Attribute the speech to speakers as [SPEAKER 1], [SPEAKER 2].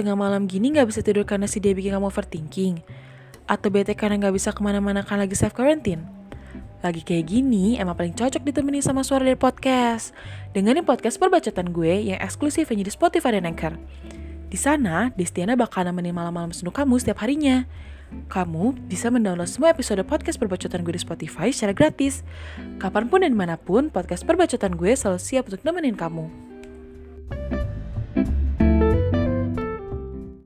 [SPEAKER 1] tengah malam gini gak bisa tidur karena si dia bikin kamu overthinking? Atau bete karena gak bisa ke mana-mana kan lagi self quarantine? Lagi kayak gini, emang paling cocok ditemani sama suara dari podcast. Dengerin podcast perbacotan gue yang eksklusif hanya di Spotify dan Anchor. Di sana, Destiana bakal nemenin malam-malam sendu kamu setiap harinya. Kamu bisa mendownload semua episode podcast perbacotan gue di Spotify secara gratis. Kapan pun dan di mana pun, podcast perbacotan gue selalu siap untuk nemenin kamu.